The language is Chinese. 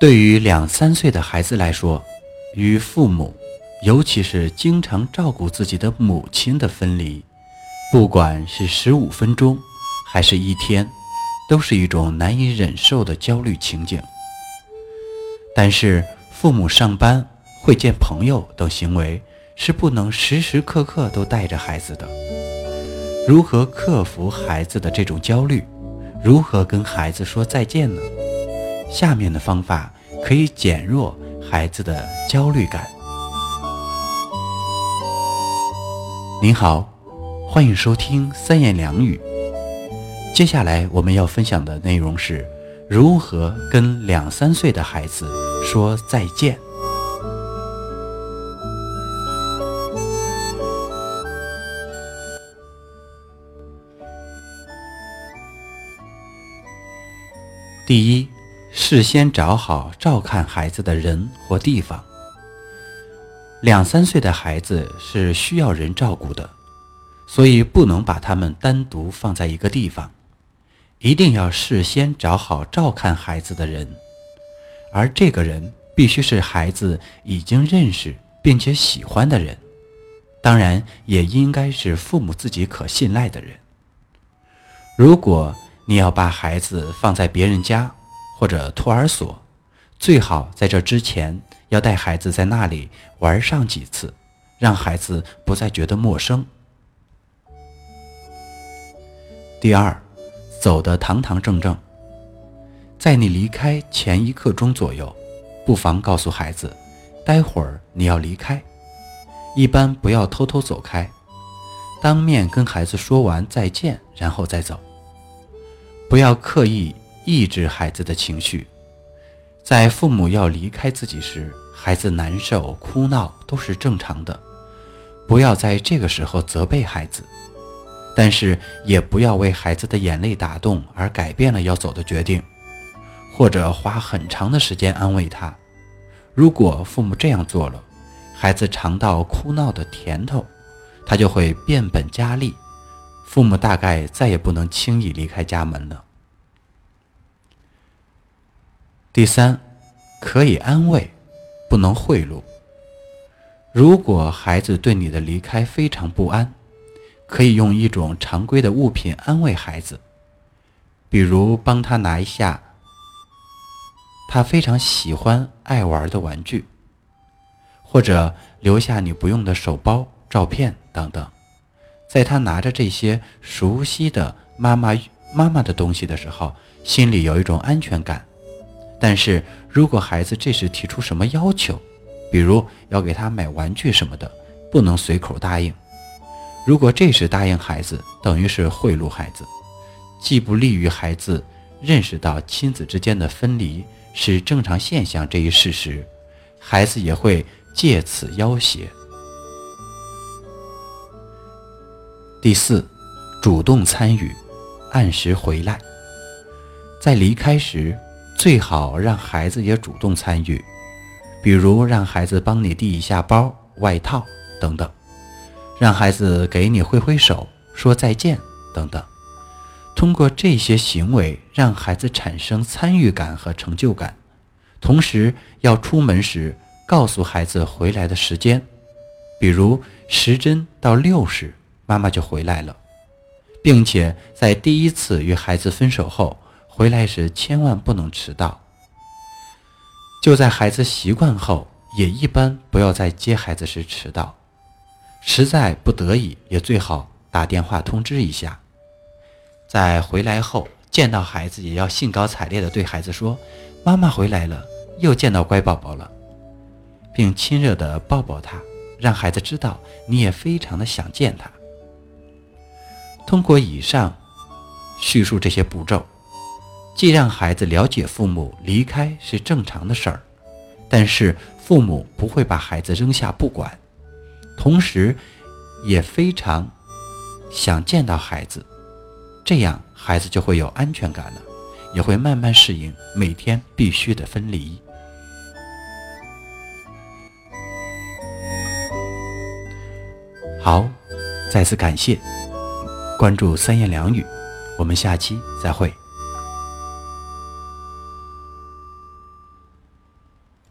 对于两三岁的孩子来说，与父母，尤其是经常照顾自己的母亲的分离，不管是十五分钟，还是一天，都是一种难以忍受的焦虑情景。但是，父母上班、会见朋友等行为是不能时时刻刻都带着孩子的。如何克服孩子的这种焦虑？如何跟孩子说再见呢？下面的方法可以减弱孩子的焦虑感。您好，欢迎收听三言两语。接下来我们要分享的内容是。如何跟两三岁的孩子说再见？第一，事先找好照看孩子的人或地方。两三岁的孩子是需要人照顾的，所以不能把他们单独放在一个地方。一定要事先找好照看孩子的人，而这个人必须是孩子已经认识并且喜欢的人，当然也应该是父母自己可信赖的人。如果你要把孩子放在别人家或者托儿所，最好在这之前要带孩子在那里玩上几次，让孩子不再觉得陌生。第二。走得堂堂正正，在你离开前一刻钟左右，不妨告诉孩子，待会儿你要离开，一般不要偷偷走开，当面跟孩子说完再见，然后再走。不要刻意抑制孩子的情绪，在父母要离开自己时，孩子难受、哭闹都是正常的，不要在这个时候责备孩子。但是也不要为孩子的眼泪打动而改变了要走的决定，或者花很长的时间安慰他。如果父母这样做了，孩子尝到哭闹的甜头，他就会变本加厉，父母大概再也不能轻易离开家门了。第三，可以安慰，不能贿赂。如果孩子对你的离开非常不安，可以用一种常规的物品安慰孩子，比如帮他拿一下他非常喜欢爱玩的玩具，或者留下你不用的手包、照片等等。在他拿着这些熟悉的妈妈妈妈的东西的时候，心里有一种安全感。但是如果孩子这时提出什么要求，比如要给他买玩具什么的，不能随口答应。如果这时答应孩子，等于是贿赂孩子，既不利于孩子认识到亲子之间的分离是正常现象这一事实，孩子也会借此要挟。第四，主动参与，按时回来。在离开时，最好让孩子也主动参与，比如让孩子帮你递一下包、外套等等。让孩子给你挥挥手，说再见等等。通过这些行为，让孩子产生参与感和成就感。同时，要出门时告诉孩子回来的时间，比如时针到六时，妈妈就回来了，并且在第一次与孩子分手后回来时，千万不能迟到。就在孩子习惯后，也一般不要在接孩子时迟到。实在不得已，也最好打电话通知一下。在回来后见到孩子，也要兴高采烈地对孩子说：“妈妈回来了，又见到乖宝宝了。”并亲热地抱抱他，让孩子知道你也非常的想见他。通过以上叙述这些步骤，既让孩子了解父母离开是正常的事儿，但是父母不会把孩子扔下不管。同时，也非常想见到孩子，这样孩子就会有安全感了，也会慢慢适应每天必须的分离。好，再次感谢关注三言两语，我们下期再会。